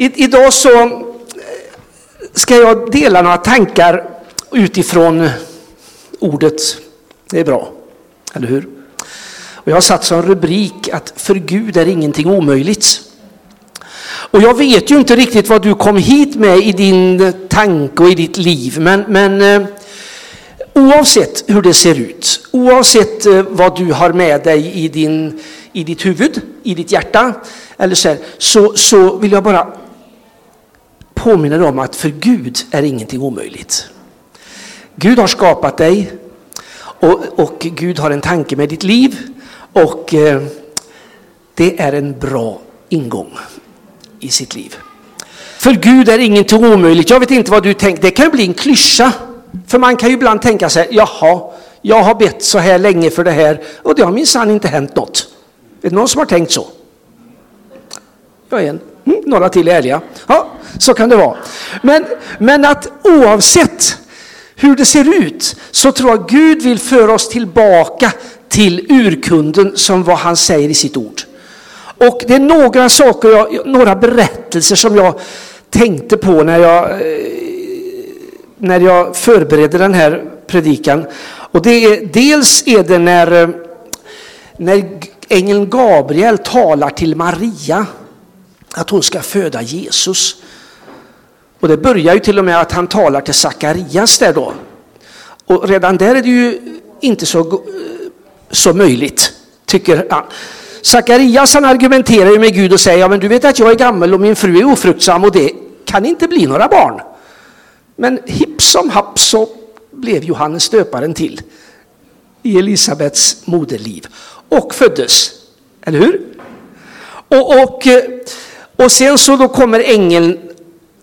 I, idag så eh, ska jag dela några tankar utifrån ordet. Det är bra, eller hur? Och jag har satt som rubrik att för Gud är ingenting omöjligt. Och jag vet ju inte riktigt vad du kom hit med i din tanke och i ditt liv, men, men eh, oavsett hur det ser ut, oavsett eh, vad du har med dig i, din, i ditt huvud, i ditt hjärta, eller så, här, så, så vill jag bara påminner om att för Gud är ingenting omöjligt. Gud har skapat dig och, och Gud har en tanke med ditt liv och eh, det är en bra ingång i sitt liv. För Gud är ingenting omöjligt. Jag vet inte vad du tänker, det kan bli en klyscha. För man kan ju ibland tänka sig, jaha, jag har bett så här länge för det här och det har minsann inte hänt något. Är det någon som har tänkt så? Jag är en. Mm, några till är ärliga. Ja, så kan det vara. Men, men att oavsett hur det ser ut så tror jag Gud vill föra oss tillbaka till urkunden som vad han säger i sitt ord. Och det är några saker, jag, några berättelser som jag tänkte på när jag, eh, när jag förberedde den här predikan. Och det är, dels är det när, eh, när ängeln Gabriel talar till Maria att hon ska föda Jesus. Och det börjar ju till och med att han talar till Sakarias där då. Och redan där är det ju inte så, så möjligt, tycker han. Sakarias han argumenterar ju med Gud och säger, ja men du vet att jag är gammal och min fru är ofruktsam och det kan inte bli några barn. Men hipp som happ så blev Johannes döparen till i Elisabets moderliv och föddes. Eller hur? Och, och, och sen så då kommer ängeln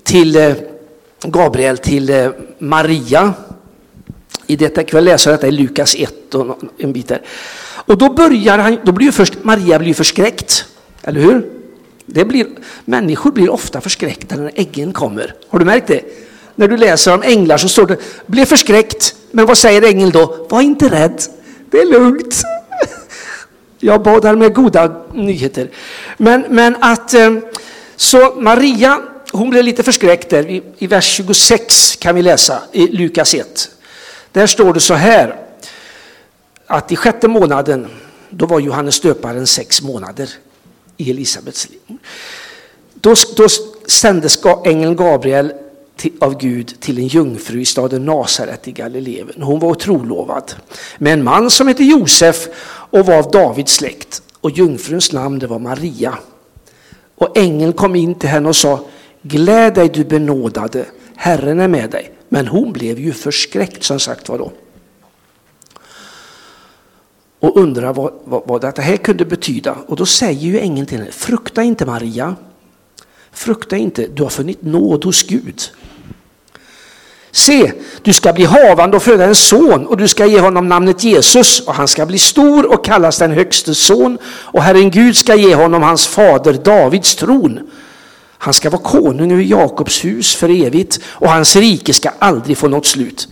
till eh, Gabriel till eh, Maria. I detta kan vi läsa detta i Lukas 1 och en bit där. Och då börjar han, då blir först, Maria blir förskräckt, eller hur? Det blir, människor blir ofta förskräckta när äggen kommer. Har du märkt det? När du läser om änglar så står det, blev förskräckt. Men vad säger ängeln då? Var inte rädd, det är lugnt. Jag badar med goda nyheter. Men, men att, eh, så Maria, hon blev lite förskräckt där. I, I vers 26 kan vi läsa i Lukas 1. Där står det så här att i sjätte månaden, då var Johannes döparen sex månader i Elisabets liv. Då, då sändes ängeln Gabriel till, av Gud till en jungfru i staden Nasaret i Galileen. Hon var trolovad med en man som hette Josef och var av Davids släkt. Och jungfruns namn det var Maria. Och ängeln kom in till henne och sa Gläd dig du benådade, Herren är med dig. Men hon blev ju förskräckt som sagt var då och undrar vad, vad, vad det här kunde betyda. Och då säger ju ängeln till henne, frukta inte Maria, frukta inte, du har funnit nåd hos Gud. Se, du ska bli havande och föda en son och du ska ge honom namnet Jesus och han ska bli stor och kallas den högste son och Herren Gud ska ge honom hans fader Davids tron. Han ska vara konung över Jakobs hus för evigt och hans rike ska aldrig få något slut.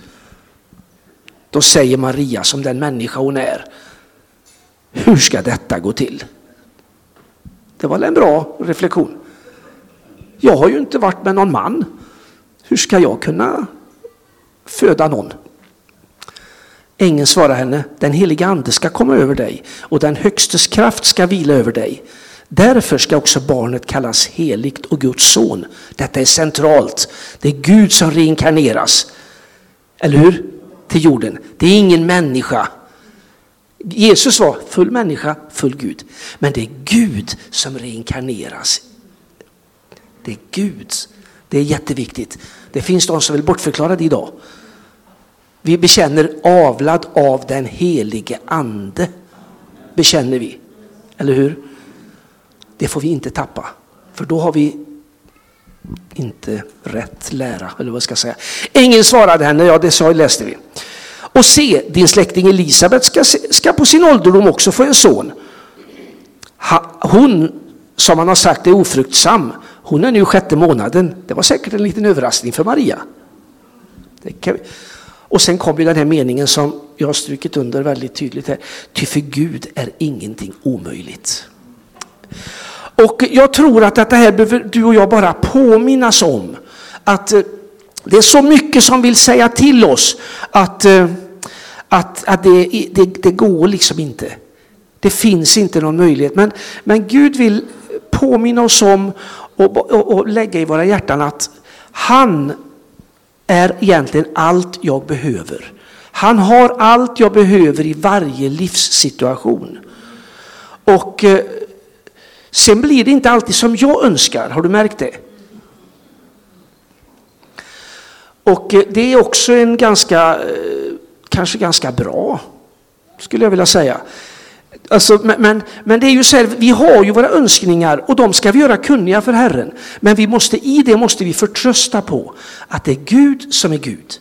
Då säger Maria som den människa hon är, hur ska detta gå till? Det var en bra reflektion. Jag har ju inte varit med någon man. Hur ska jag kunna föda någon? Ängeln svarar henne, den heliga ande ska komma över dig och den högstes kraft ska vila över dig. Därför ska också barnet kallas heligt och Guds son. Detta är centralt. Det är Gud som reinkarneras. Eller hur? Till jorden. Det är ingen människa Jesus var full människa, full Gud. Men det är Gud som reinkarneras. Det är Gud. Det är jätteviktigt. Det finns de som vill bortförklara det idag. Vi bekänner avlad av den helige ande. Bekänner vi. Eller hur? Det får vi inte tappa. För då har vi inte rätt lära. Eller vad ska säga. Ängeln svarade henne, ja det sa, läste vi. Och se, din släkting Elisabet ska, ska på sin ålderdom också få en son. Hon, som man har sagt, är ofruktsam. Hon är nu sjätte månaden. Det var säkert en liten överraskning för Maria. Och sen kommer den här meningen som jag har strukit under väldigt tydligt här. Ty för Gud är ingenting omöjligt. Och jag tror att det här behöver du och jag bara påminnas om. Att eh, det är så mycket som vill säga till oss att, eh, att, att det, det, det går liksom inte. Det finns inte någon möjlighet. Men, men Gud vill påminna oss om och, och, och lägga i våra hjärtan att han är egentligen allt jag behöver. Han har allt jag behöver i varje livssituation. Och eh, sen blir det inte alltid som jag önskar, har du märkt det? Och eh, det är också en ganska, eh, kanske ganska bra, skulle jag vilja säga. Alltså, men, men, men, det är ju så här, vi har ju våra önskningar och de ska vi göra kunniga för Herren. Men vi måste, i det måste vi förtrösta på att det är Gud som är Gud.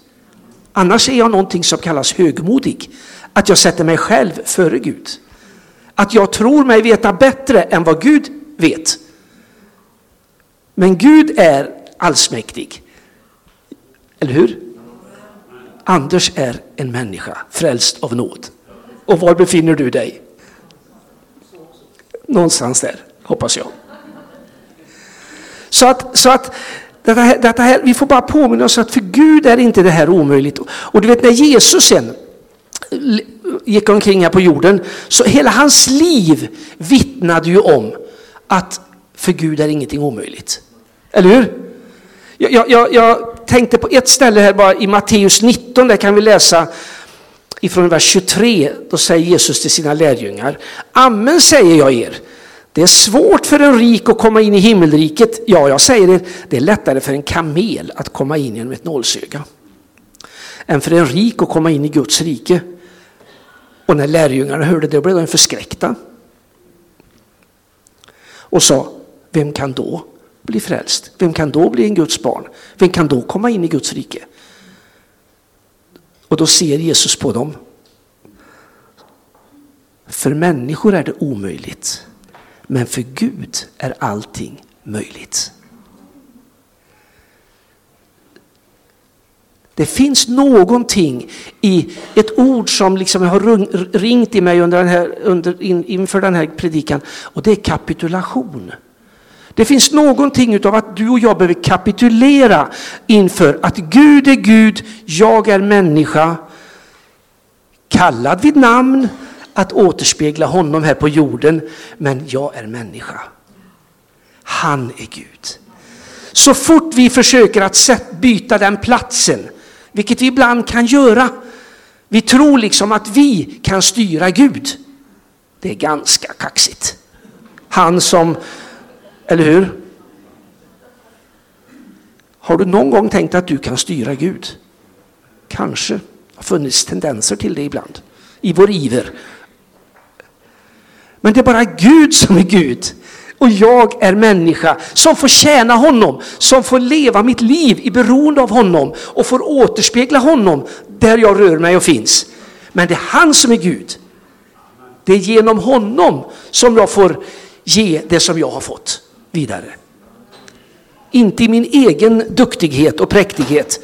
Annars är jag någonting som kallas högmodig. Att jag sätter mig själv före Gud. Att jag tror mig veta bättre än vad Gud vet. Men Gud är allsmäktig. Eller hur? Anders är en människa frälst av nåd. Och var befinner du dig? Någonstans där, hoppas jag. Så att, så att detta här, detta här, vi får bara påminna oss att för Gud är inte det här omöjligt. Och du vet när Jesus sen gick omkring här på jorden, så hela hans liv vittnade ju om att för Gud är ingenting omöjligt. Eller hur? Jag, jag, jag tänkte på ett ställe här bara i Matteus 19, där kan vi läsa ifrån vers 23, då säger Jesus till sina lärjungar, Amen säger jag er, det är svårt för en rik att komma in i himmelriket. Ja, jag säger det, det är lättare för en kamel att komma in genom ett nålsöga än för en rik att komma in i Guds rike. Och när lärjungarna hörde det blev de förskräckta. Och sa, vem kan då bli frälst? Vem kan då bli en Guds barn? Vem kan då komma in i Guds rike? Och då ser Jesus på dem. För människor är det omöjligt, men för Gud är allting möjligt. Det finns någonting i ett ord som liksom har ringt i mig under den här, under, inför den här predikan och det är kapitulation. Det finns någonting av att du och jag behöver kapitulera inför att Gud är Gud, jag är människa. Kallad vid namn att återspegla honom här på jorden, men jag är människa. Han är Gud. Så fort vi försöker att byta den platsen, vilket vi ibland kan göra, vi tror liksom att vi kan styra Gud. Det är ganska kaxigt. Han som eller hur? Har du någon gång tänkt att du kan styra Gud? Kanske. Det har funnits tendenser till det ibland. I vår iver. Men det är bara Gud som är Gud. Och jag är människa som får tjäna honom, som får leva mitt liv i beroende av honom och får återspegla honom där jag rör mig och finns. Men det är han som är Gud. Det är genom honom som jag får ge det som jag har fått vidare. Inte i min egen duktighet och präktighet.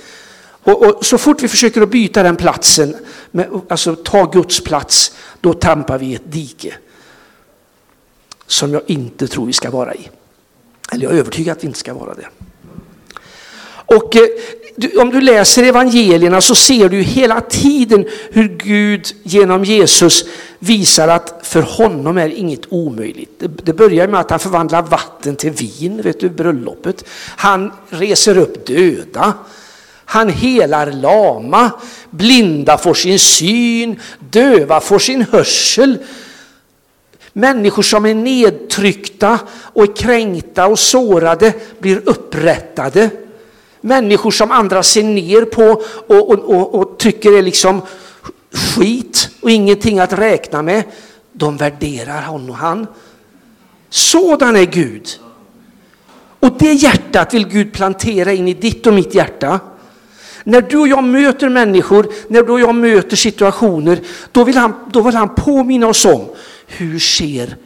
Och, och, så fort vi försöker att byta den platsen, med, alltså ta Guds plats, då tampar vi i ett dike. Som jag inte tror vi ska vara i. Eller jag är övertygad att vi inte ska vara det. Och eh, om du läser evangelierna så ser du hela tiden hur Gud genom Jesus visar att för honom är inget omöjligt. Det börjar med att han förvandlar vatten till vin, vet du, bröllopet. Han reser upp döda. Han helar lama, blinda får sin syn, döva får sin hörsel. Människor som är nedtryckta och är kränkta och sårade blir upprättade. Människor som andra ser ner på och, och, och, och tycker är liksom skit och ingenting att räkna med. De värderar honom och han. Sådan är Gud. Och det hjärtat vill Gud plantera in i ditt och mitt hjärta. När du och jag möter människor, när du och jag möter situationer, då vill han, då vill han påminna oss om hur ser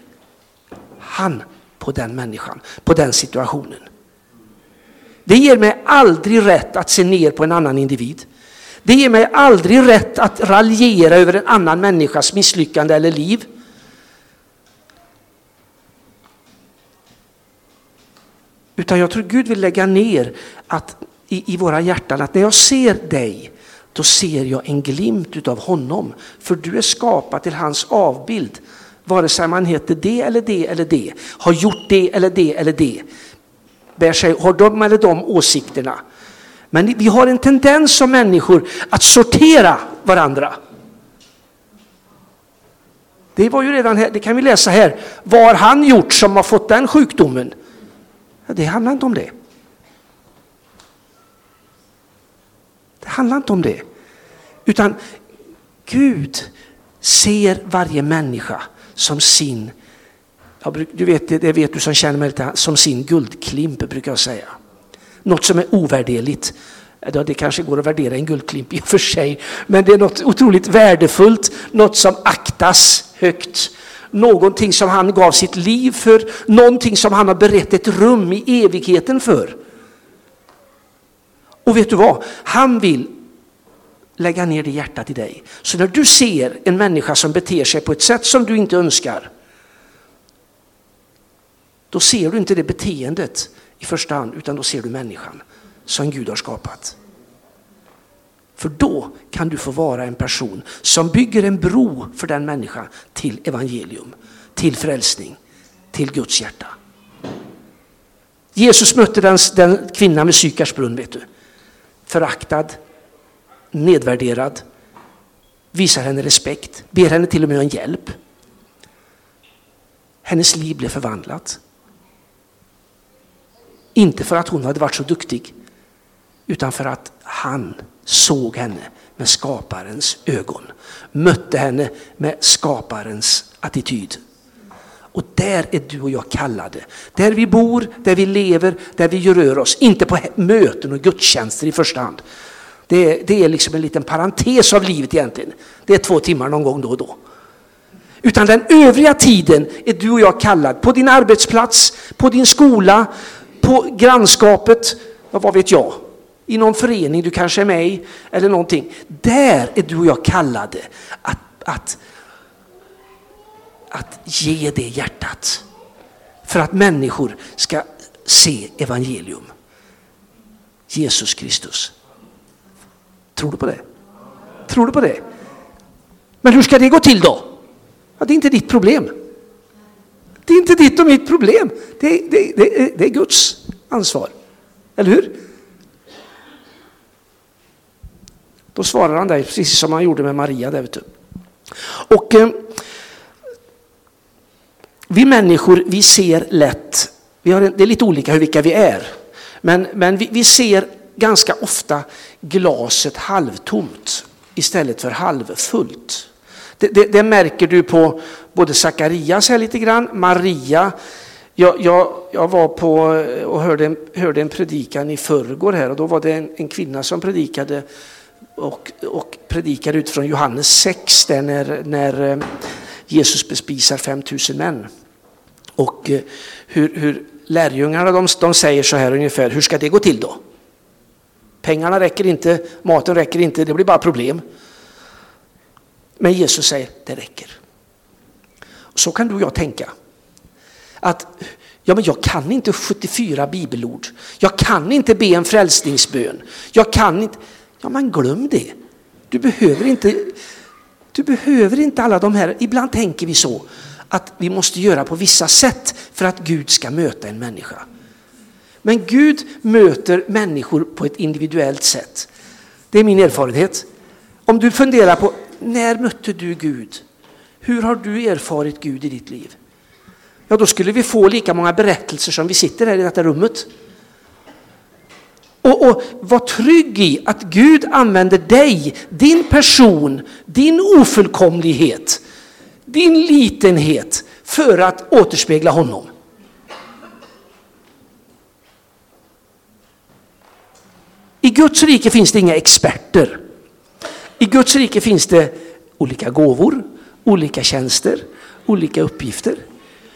han på den människan, på den situationen. Det ger mig aldrig rätt att se ner på en annan individ. Det ger mig aldrig rätt att raljera över en annan människas misslyckande eller liv. Utan jag tror Gud vill lägga ner att, i, i våra hjärtan att när jag ser dig, då ser jag en glimt utav honom. För du är skapad till hans avbild. Vare sig man heter det eller det eller det, har gjort det eller det eller det. Bär sig, har de eller de åsikterna. Men vi har en tendens som människor att sortera varandra. Det var ju redan här, det kan vi läsa här. Vad har han gjort som har fått den sjukdomen? Ja, det handlar inte om det. Det handlar inte om det. Utan Gud ser varje människa som sin, du vet, det vet du som känner mig lite, som sin guldklimp brukar jag säga. Något som är ovärderligt. Det kanske går att värdera en guldklimp i och för sig, men det är något otroligt värdefullt, något som aktas högt. Någonting som han gav sitt liv för, någonting som han har berett ett rum i evigheten för. Och vet du vad? Han vill lägga ner det hjärtat i dig. Så när du ser en människa som beter sig på ett sätt som du inte önskar, då ser du inte det beteendet i första hand, utan då ser du människan som Gud har skapat. För då kan du få vara en person som bygger en bro för den människan till evangelium, till frälsning, till Guds hjärta. Jesus mötte den, den kvinnan med Sykars brunn, vet du. Föraktad, nedvärderad, visar henne respekt, ber henne till och med om hjälp. Hennes liv blev förvandlat. Inte för att hon hade varit så duktig, utan för att han såg henne med skaparens ögon. Mötte henne med skaparens attityd. Och där är du och jag kallade. Där vi bor, där vi lever, där vi rör oss. Inte på möten och gudstjänster i första hand. Det är, det är liksom en liten parentes av livet egentligen. Det är två timmar någon gång då och då. Utan den övriga tiden är du och jag kallad på din arbetsplats, på din skola, på grannskapet, vad vet jag, i någon förening du kanske är med i eller någonting. Där är du och jag kallade att, att, att ge det hjärtat. För att människor ska se evangelium. Jesus Kristus. Tror du på det? Tror du på det? Men hur ska det gå till då? Ja, det är inte ditt problem. Det är inte ditt och mitt problem. Det, det, det, det är Guds ansvar. Eller hur? Då svarar han dig precis som han gjorde med Maria. Där, vet du. Och eh, Vi människor vi ser lätt, vi har, det är lite olika hur vilka vi är, men, men vi, vi ser ganska ofta glaset halvtomt istället för halvfullt. Det, det, det, märker du på både Sakarias här lite grann, Maria. Jag, jag, jag var på och hörde en, hörde en predikan i förrgår här och då var det en, en kvinna som predikade och, och predikade utifrån Johannes 6 där när, när eh, Jesus bespisar 5000 män. Och eh, hur, hur lärjungarna de, de säger så här ungefär, hur ska det gå till då? Pengarna räcker inte, maten räcker inte, det blir bara problem. Men Jesus säger, det räcker. Så kan du och jag tänka. Att ja, men jag kan inte 74 bibelord. Jag kan inte be en frälsningsbön. Jag kan inte. Ja, men glöm det. Du behöver inte, du behöver inte alla de här. Ibland tänker vi så att vi måste göra på vissa sätt för att Gud ska möta en människa. Men Gud möter människor på ett individuellt sätt. Det är min erfarenhet. Om du funderar på när mötte du Gud? Hur har du erfarit Gud i ditt liv? Ja, då skulle vi få lika många berättelser som vi sitter här i detta rummet. Och, och var trygg i att Gud använder dig, din person, din ofullkomlighet, din litenhet för att återspegla honom. I Guds rike finns det inga experter. I Guds rike finns det olika gåvor, olika tjänster, olika uppgifter.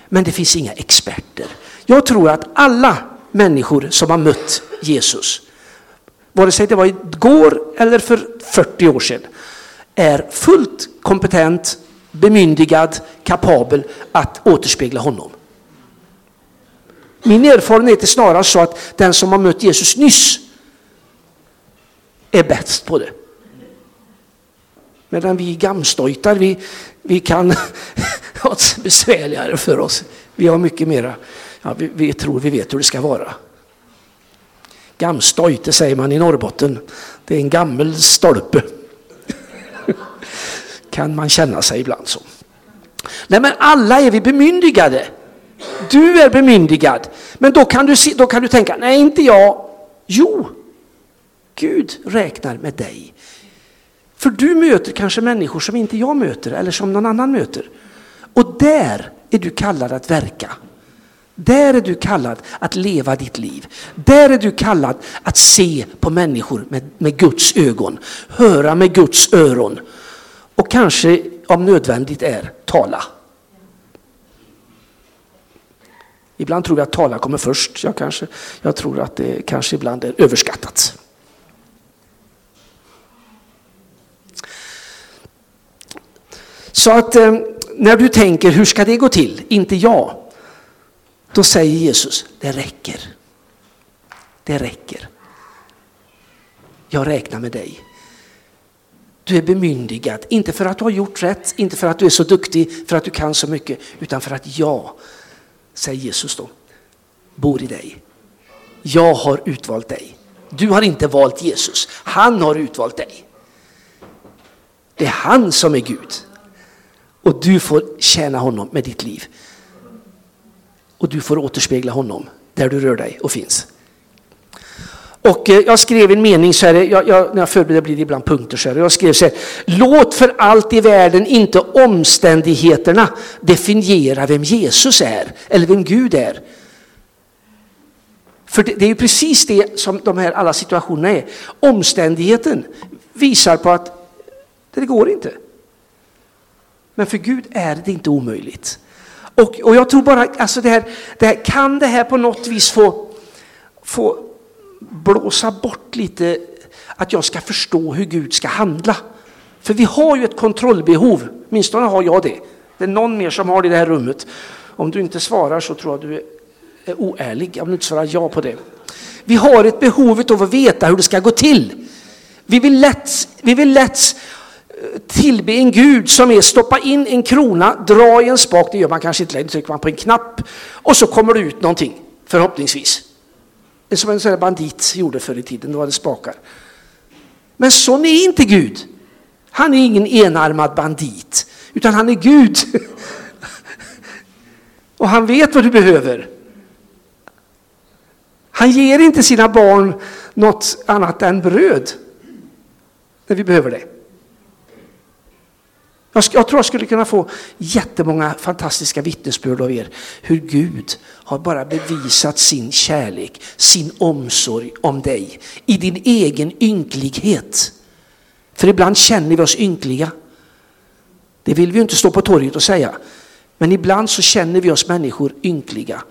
Men det finns inga experter. Jag tror att alla människor som har mött Jesus, vare sig det var igår eller för 40 år sedan, är fullt kompetent, bemyndigad, kapabel att återspegla honom. Min erfarenhet är snarare så att den som har mött Jesus nyss är bäst på det. Medan vi gamstojtar, vi, vi kan ha det besvärligare för oss. Vi har mycket mera, ja, vi, vi tror vi vet hur det ska vara. Gamstojt, det säger man i Norrbotten. Det är en gammal stolpe. kan man känna sig ibland så. Nej men alla är vi bemyndigade. Du är bemyndigad. Men då kan du, då kan du tänka, nej inte jag. Jo, Gud räknar med dig. För du möter kanske människor som inte jag möter eller som någon annan möter. Och där är du kallad att verka. Där är du kallad att leva ditt liv. Där är du kallad att se på människor med, med Guds ögon, höra med Guds öron och kanske om nödvändigt är tala. Ibland tror jag att tala kommer först. Jag, kanske, jag tror att det kanske ibland är överskattat. Så att eh, när du tänker hur ska det gå till? Inte jag. Då säger Jesus, det räcker. Det räcker. Jag räknar med dig. Du är bemyndigad, inte för att du har gjort rätt, inte för att du är så duktig, för att du kan så mycket, utan för att jag, säger Jesus då, bor i dig. Jag har utvalt dig. Du har inte valt Jesus, han har utvalt dig. Det är han som är Gud. Och du får tjäna honom med ditt liv. Och du får återspegla honom där du rör dig och finns. Och eh, jag skrev en mening så här, jag, jag, när jag förbereder blir det ibland punkter så här. Jag skrev så här, låt för allt i världen inte omständigheterna definiera vem Jesus är eller vem Gud är. För det, det är ju precis det som de här alla situationerna är. Omständigheten visar på att det går inte. Men för Gud är det inte omöjligt. Och, och jag tror bara, alltså det här, det här, kan det här på något vis få, få blåsa bort lite att jag ska förstå hur Gud ska handla. För vi har ju ett kontrollbehov, åtminstone har jag det. Det är någon mer som har det i det här rummet. Om du inte svarar så tror jag du är oärlig om du inte svarar ja på det. Vi har ett behov av att veta hur det ska gå till. Vi vill lätt, vi vill lätt tillbe en gud som är stoppa in en krona, dra i en spak, det gör man kanske inte längre, trycker man på en knapp och så kommer det ut någonting, förhoppningsvis. Som en sån bandit gjorde förr i tiden, då var det spakar. Men sån är inte Gud. Han är ingen enarmad bandit, utan han är Gud. Och han vet vad du behöver. Han ger inte sina barn något annat än bröd när vi behöver det. Jag, jag tror jag skulle kunna få jättemånga fantastiska vittnesbörd av er hur Gud har bara bevisat sin kärlek, sin omsorg om dig i din egen ynklighet. För ibland känner vi oss ynkliga. Det vill vi inte stå på torget och säga. Men ibland så känner vi oss människor ynkliga,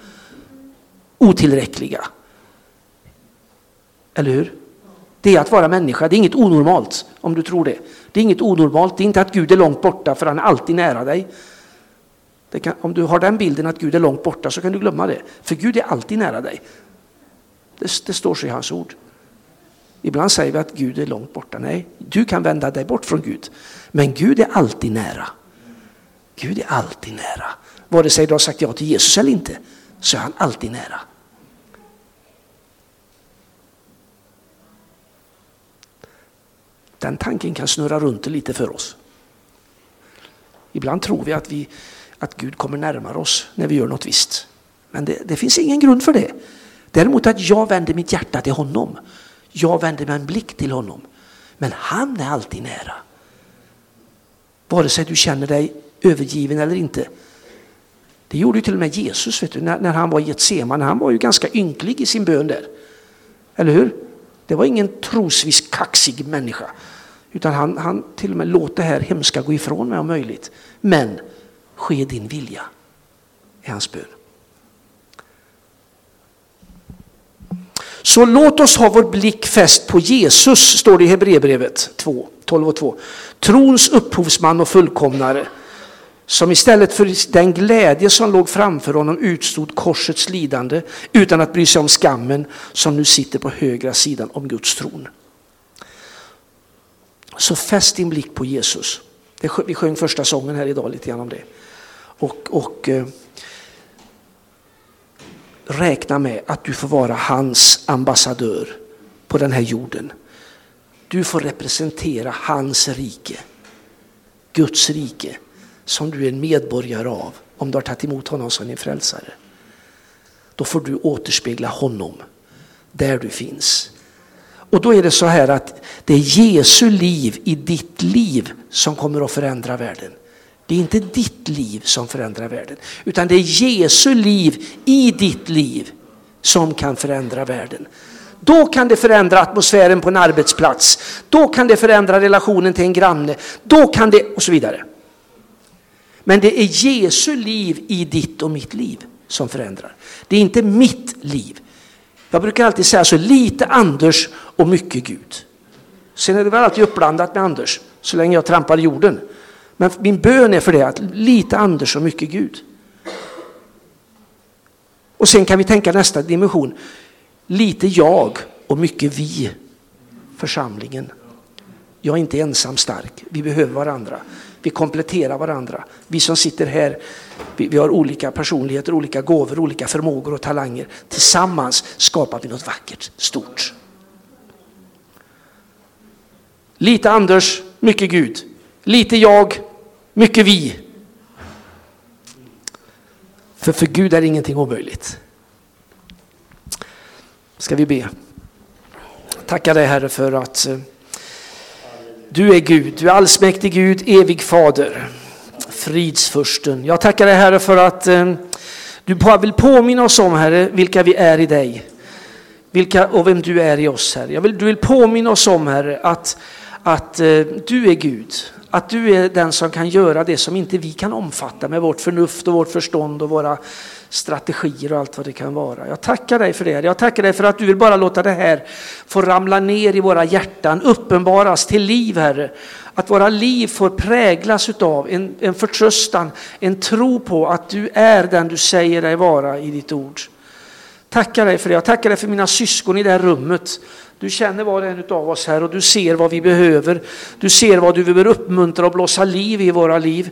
otillräckliga. Eller hur? Det är att vara människa, det är inget onormalt om du tror det. Det är inget onormalt, det är inte att Gud är långt borta för han är alltid nära dig. Kan, om du har den bilden att Gud är långt borta så kan du glömma det. För Gud är alltid nära dig. Det, det står så i hans ord. Ibland säger vi att Gud är långt borta. Nej, du kan vända dig bort från Gud. Men Gud är alltid nära. Gud är alltid nära. Vare sig du har sagt ja till Jesus eller inte så är han alltid nära. Den tanken kan snurra runt lite för oss. Ibland tror vi att, vi att Gud kommer närmare oss när vi gör något visst. Men det, det finns ingen grund för det. Däremot att jag vänder mitt hjärta till honom. Jag vänder min blick till honom. Men han är alltid nära. Vare sig du känner dig övergiven eller inte. Det gjorde ju till och med Jesus vet du, när, när han var i Getsemane. Han var ju ganska ynklig i sin bön där. Eller hur? Det var ingen trosvis kaxig människa. Utan han, han till och med låt det här hemska gå ifrån mig om möjligt. Men ske din vilja, är hans bön. Så låt oss ha vår blick fäst på Jesus, står det i Hebreerbrevet 2, 12 och 2. Trons upphovsman och fullkomnare. som istället för den glädje som låg framför honom utstod korsets lidande utan att bry sig om skammen som nu sitter på högra sidan om Guds tron. Så fäst din blick på Jesus. Vi sjöng första sången här idag lite grann om det. Och, och eh, räkna med att du får vara hans ambassadör på den här jorden. Du får representera hans rike, Guds rike, som du är en medborgare av om du har tagit emot honom som din frälsare. Då får du återspegla honom där du finns. Och då är det så här att det är Jesu liv i ditt liv som kommer att förändra världen. Det är inte ditt liv som förändrar världen, utan det är Jesu liv i ditt liv som kan förändra världen. Då kan det förändra atmosfären på en arbetsplats. Då kan det förändra relationen till en granne. Då kan det och så vidare. Men det är Jesu liv i ditt och mitt liv som förändrar. Det är inte mitt liv. Jag brukar alltid säga så lite Anders och mycket Gud. Sen är det väl alltid uppblandat med Anders så länge jag trampar jorden. Men min bön är för det att lite Anders och mycket Gud. Och sen kan vi tänka nästa dimension. Lite jag och mycket vi, församlingen. Jag är inte ensam stark, vi behöver varandra. Vi kompletterar varandra. Vi som sitter här, vi, vi har olika personligheter, olika gåvor, olika förmågor och talanger. Tillsammans skapar vi något vackert, stort. Lite Anders, mycket Gud. Lite jag, mycket vi. För för Gud är ingenting omöjligt. Ska vi be. Tacka dig Herre för att eh, du är Gud, du är allsmäktig Gud, evig fader, fridsfursten. Jag tackar dig Herre för att eh, du bara vill påminna oss om Herre vilka vi är i dig. Vilka, och vem du är i oss Herre. Jag vill, du vill påminna oss om Herre att, att eh, du är Gud. Att du är den som kan göra det som inte vi kan omfatta med vårt förnuft och vårt förstånd och våra strategier och allt vad det kan vara. Jag tackar dig för det. Jag tackar dig för att du vill bara låta det här få ramla ner i våra hjärtan, uppenbaras till liv Herre. Att våra liv får präglas av en, en förtröstan, en tro på att du är den du säger dig vara i ditt ord. Tackar dig för det. Jag tackar dig för mina syskon i det här rummet. Du känner var och en av oss här och du ser vad vi behöver. Du ser vad du behöver uppmuntra och blåsa liv i våra liv.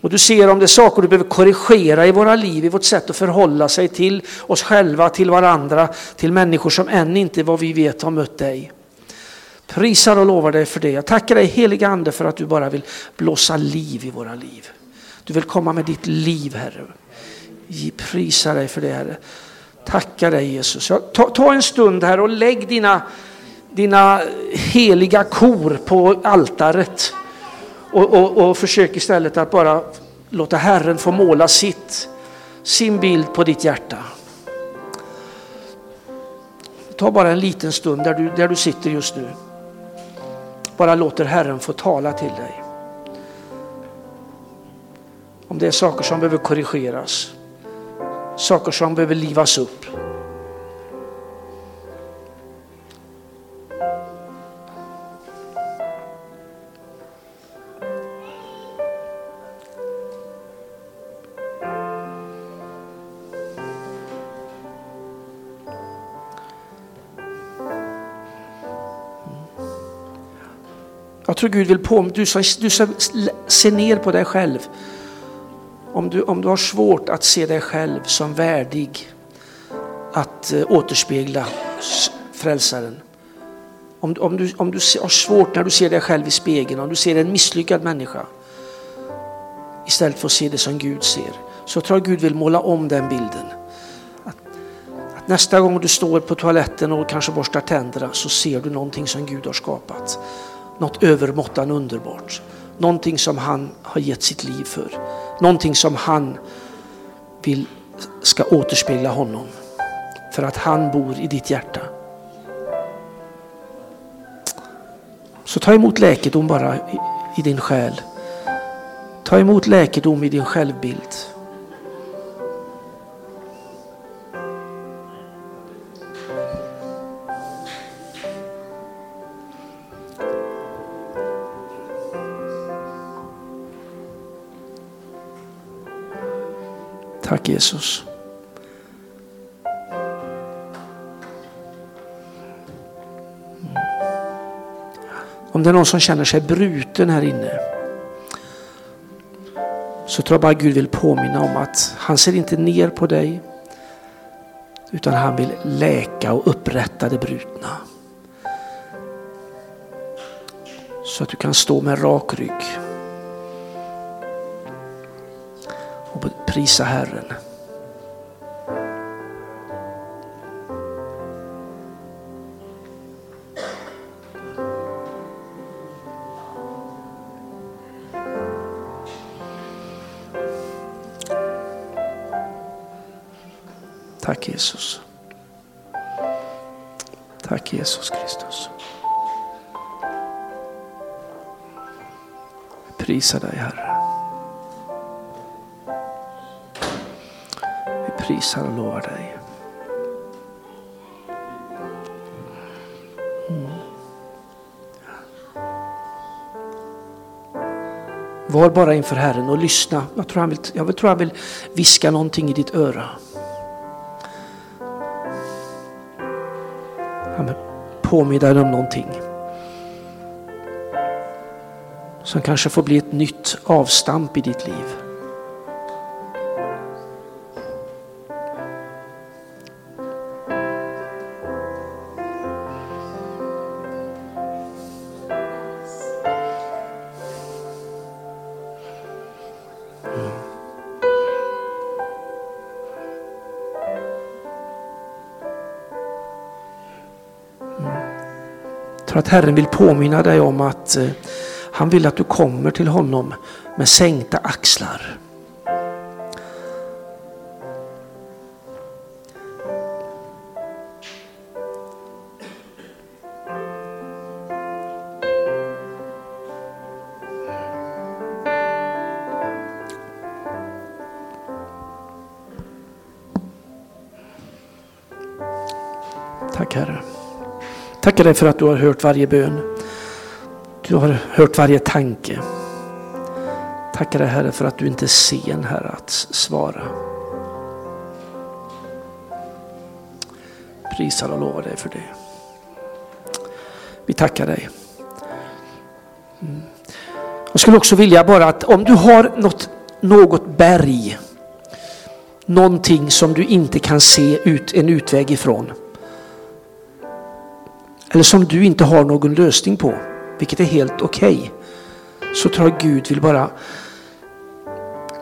Och du ser om det är saker du behöver korrigera i våra liv, i vårt sätt att förhålla sig till oss själva, till varandra, till människor som än inte vad vi vet har mött dig. Prisar och lovar dig för det. Jag tackar dig heliga Ande för att du bara vill blåsa liv i våra liv. Du vill komma med ditt liv Herre. Prisar dig för det Herre. Tackar dig Jesus. Ta, ta en stund här och lägg dina, dina heliga kor på altaret. Och, och, och försök istället att bara låta Herren få måla sitt, sin bild på ditt hjärta. Ta bara en liten stund där du, där du sitter just nu. Bara låter Herren få tala till dig. Om det är saker som behöver korrigeras, saker som behöver livas upp. Jag tror Gud vill påminna du du ska se ner på dig själv. Om du, om du har svårt att se dig själv som värdig att eh, återspegla frälsaren. Om, om, du, om du har svårt när du ser dig själv i spegeln, om du ser en misslyckad människa istället för att se det som Gud ser. Så tror jag Gud vill måla om den bilden. Att, att nästa gång du står på toaletten och kanske borstar tänderna så ser du någonting som Gud har skapat något övermåttan underbart. Någonting som han har gett sitt liv för. Någonting som han vill ska återspegla honom. För att han bor i ditt hjärta. Så ta emot läkedom bara i, din själ. Ta emot läkedom i din självbild. Tack Jesus. Om det är någon som känner sig bruten här inne så tror jag bara Gud vill påminna om att han ser inte ner på dig utan han vill läka och upprätta det brutna. Så att du kan stå med rak rygg prisa Herren. Tack Jesus. Tack Jesus Kristus. Prisa dig Herre. Prisar och lovar dig. Mm. Var bara inför Herren och lyssna. Jag tror han vill, jag tror han vill viska någonting i ditt öra. Han påminner dig om någonting. Som kanske får bli ett nytt avstamp i ditt liv. Tror att Herren vill påminna dig om att eh, han vill att du kommer till honom med sänkta axlar. Tackar dig för att du har hört varje bön. Du har hört varje tanke. Tackar dig Herre för att du inte är sen Herre att svara. Prisar och lovar dig för det. Vi tackar dig. Mm. Jag skulle också vilja bara att om du har något, något berg, någonting som du inte kan se ut, en utväg ifrån eller som du inte har någon lösning på, vilket är helt okej, okay, så tror jag Gud vill bara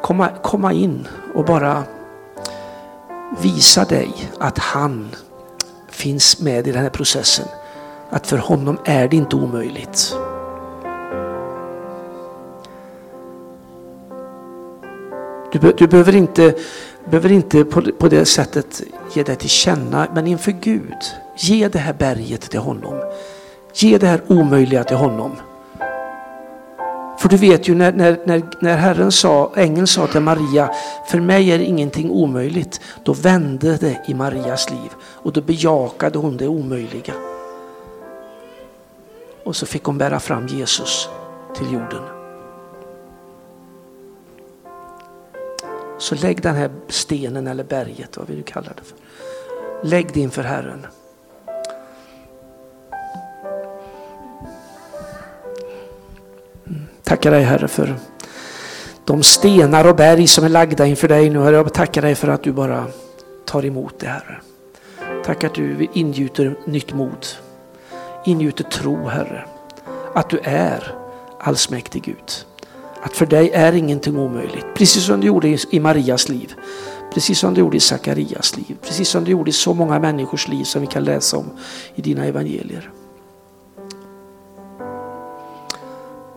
komma, komma in och bara visa dig att han finns med i den här processen. Att för honom är det inte omöjligt. Du, du behöver inte, behöver inte på, på det sättet ge dig till känna, men inför Gud Ge det här berget till honom. Ge det här omöjliga till honom. För du vet ju när, när, när, när Herren sa, ängeln sa till Maria, för mig är ingenting omöjligt. Då vände det i Marias liv och då bejakade hon det omöjliga. Och så fick hon bära fram Jesus till jorden. Så lägg den här stenen eller berget, vad vill du kalla det för. Lägg det inför Herren. Tackar dig Herre för de stenar och berg som är lagda inför dig nu. Herre. Jag tackar dig för att du bara tar emot det Herre. Tack att du ingjuter nytt mod. Ingjuter tro Herre. Att du är allsmäktig Gud. Att för dig är ingenting omöjligt. Precis som du gjorde i Marias liv. Precis som du gjorde i Sakarias liv. Precis som du gjorde i så många människors liv som vi kan läsa om i dina evangelier.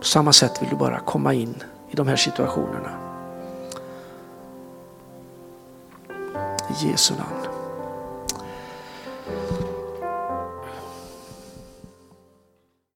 På samma sätt vill du bara komma in i de här situationerna. I Jesu namn.